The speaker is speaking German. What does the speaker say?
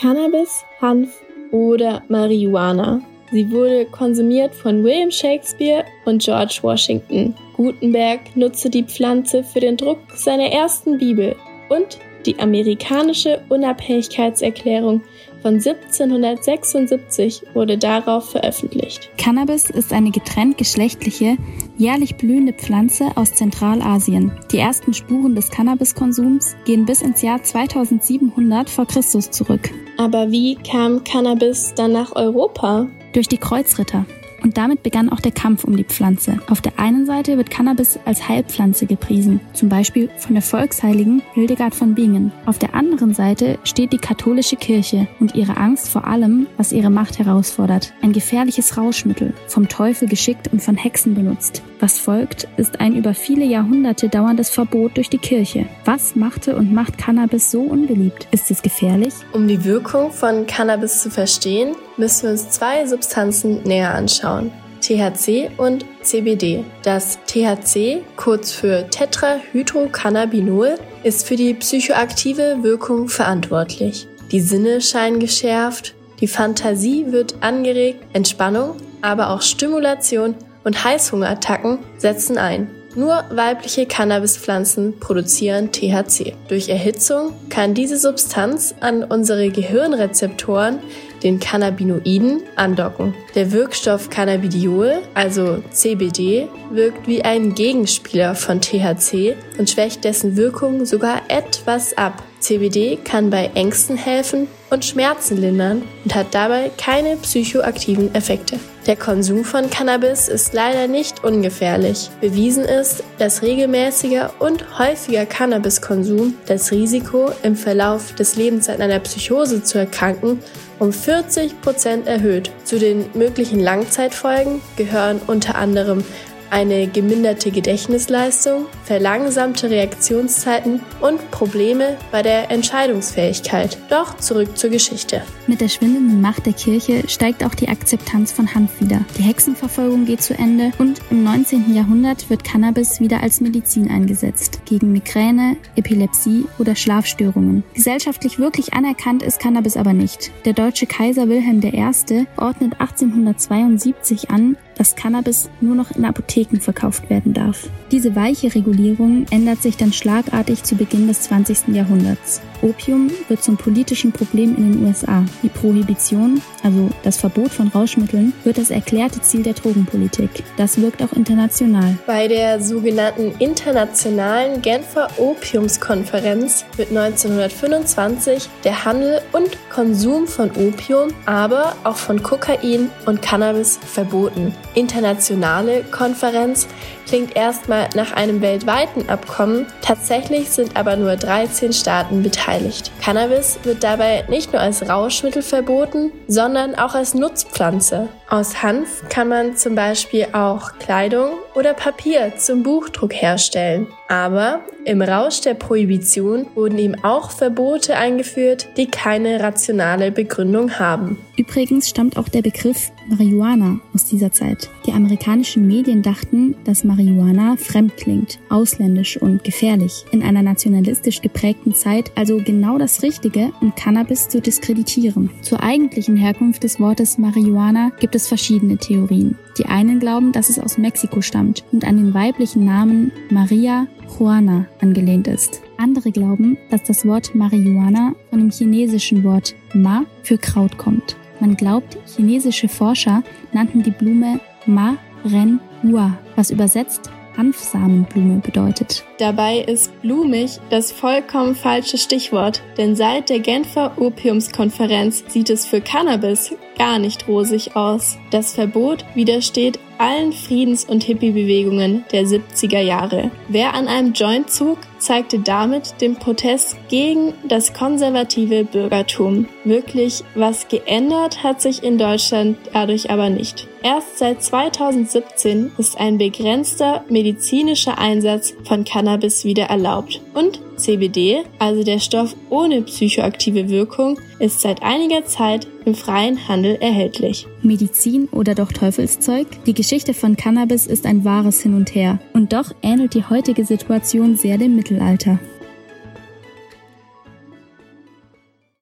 Cannabis, Hanf oder Marihuana. Sie wurde konsumiert von William Shakespeare und George Washington. Gutenberg nutzte die Pflanze für den Druck seiner ersten Bibel und die amerikanische Unabhängigkeitserklärung von 1776 wurde darauf veröffentlicht. Cannabis ist eine getrennt geschlechtliche, jährlich blühende Pflanze aus Zentralasien. Die ersten Spuren des Cannabiskonsums gehen bis ins Jahr 2700 vor Christus zurück. Aber wie kam Cannabis dann nach Europa? Durch die Kreuzritter. Und damit begann auch der Kampf um die Pflanze. Auf der einen Seite wird Cannabis als Heilpflanze gepriesen, zum Beispiel von der Volksheiligen Hildegard von Bingen. Auf der anderen Seite steht die katholische Kirche und ihre Angst vor allem, was ihre Macht herausfordert. Ein gefährliches Rauschmittel, vom Teufel geschickt und von Hexen benutzt. Was folgt, ist ein über viele Jahrhunderte dauerndes Verbot durch die Kirche. Was machte und macht Cannabis so unbeliebt? Ist es gefährlich? Um die Wirkung von Cannabis zu verstehen, müssen wir uns zwei Substanzen näher anschauen. THC und CBD. Das THC, kurz für Tetrahydrocannabinol, ist für die psychoaktive Wirkung verantwortlich. Die Sinne scheinen geschärft, die Fantasie wird angeregt, Entspannung, aber auch Stimulation und Heißhungerattacken setzen ein. Nur weibliche Cannabispflanzen produzieren THC. Durch Erhitzung kann diese Substanz an unsere Gehirnrezeptoren, den Cannabinoiden, andocken. Der Wirkstoff Cannabidiol, also CBD, wirkt wie ein Gegenspieler von THC und schwächt dessen Wirkung sogar etwas ab. CBD kann bei Ängsten helfen und Schmerzen lindern und hat dabei keine psychoaktiven Effekte. Der Konsum von Cannabis ist leider nicht ungefährlich. Bewiesen ist, dass regelmäßiger und häufiger Cannabiskonsum das Risiko, im Verlauf des Lebens an einer Psychose zu erkranken, um 40 Prozent erhöht. Zu den möglichen Langzeitfolgen gehören unter anderem eine geminderte Gedächtnisleistung, verlangsamte Reaktionszeiten und Probleme bei der Entscheidungsfähigkeit. Doch zurück zur Geschichte. Mit der schwindenden Macht der Kirche steigt auch die Akzeptanz von Hanf wieder. Die Hexenverfolgung geht zu Ende und im 19. Jahrhundert wird Cannabis wieder als Medizin eingesetzt. Gegen Migräne, Epilepsie oder Schlafstörungen. Gesellschaftlich wirklich anerkannt ist Cannabis aber nicht. Der deutsche Kaiser Wilhelm I. ordnet 1872 an, dass Cannabis nur noch in Apotheken verkauft werden darf. Diese weiche Regulierung ändert sich dann schlagartig zu Beginn des 20. Jahrhunderts. Opium wird zum politischen Problem in den USA. Die Prohibition, also das Verbot von Rauschmitteln, wird das erklärte Ziel der Drogenpolitik. Das wirkt auch international. Bei der sogenannten Internationalen Genfer Opiumskonferenz wird 1925 der Handel und Konsum von Opium, aber auch von Kokain und Cannabis verboten. Internationale Konferenz klingt erstmal nach einem weltweiten Abkommen, tatsächlich sind aber nur 13 Staaten beteiligt. Cannabis wird dabei nicht nur als Rauschmittel verboten, sondern auch als Nutzpflanze. Aus Hanf kann man zum Beispiel auch Kleidung oder Papier zum Buchdruck herstellen. Aber im Rausch der Prohibition wurden ihm auch Verbote eingeführt, die keine rationale Begründung haben. Übrigens stammt auch der Begriff Marihuana aus dieser Zeit. Die amerikanischen Medien dachten, dass Marihuana fremd klingt, ausländisch und gefährlich. In einer nationalistisch geprägten Zeit also genau das Richtige, um Cannabis zu diskreditieren. Zur eigentlichen Herkunft des Wortes Marihuana gibt es verschiedene Theorien. Die einen glauben, dass es aus Mexiko stammt und an den weiblichen Namen Maria Juana angelehnt ist. Andere glauben, dass das Wort Marihuana von dem chinesischen Wort Ma für Kraut kommt. Man glaubt, chinesische Forscher nannten die Blume Ma Ren Hua, was übersetzt Hanfsamenblume bedeutet. Dabei ist blumig das vollkommen falsche Stichwort, denn seit der Genfer Opiumskonferenz sieht es für Cannabis gar nicht rosig aus. Das Verbot widersteht allen Friedens- und Hippie-Bewegungen der 70er Jahre. Wer an einem Joint zog, zeigte damit den Protest gegen das konservative Bürgertum. Wirklich was geändert hat sich in Deutschland dadurch aber nicht. Erst seit 2017 ist ein begrenzter medizinischer Einsatz von Cannabis wieder erlaubt. Und CBD, also der Stoff ohne psychoaktive Wirkung, ist seit einiger Zeit im freien Handel erhältlich. Medizin oder doch Teufelszeug? Die Geschichte von Cannabis ist ein wahres Hin und Her. Und doch ähnelt die heutige Situation sehr dem Mittelalter.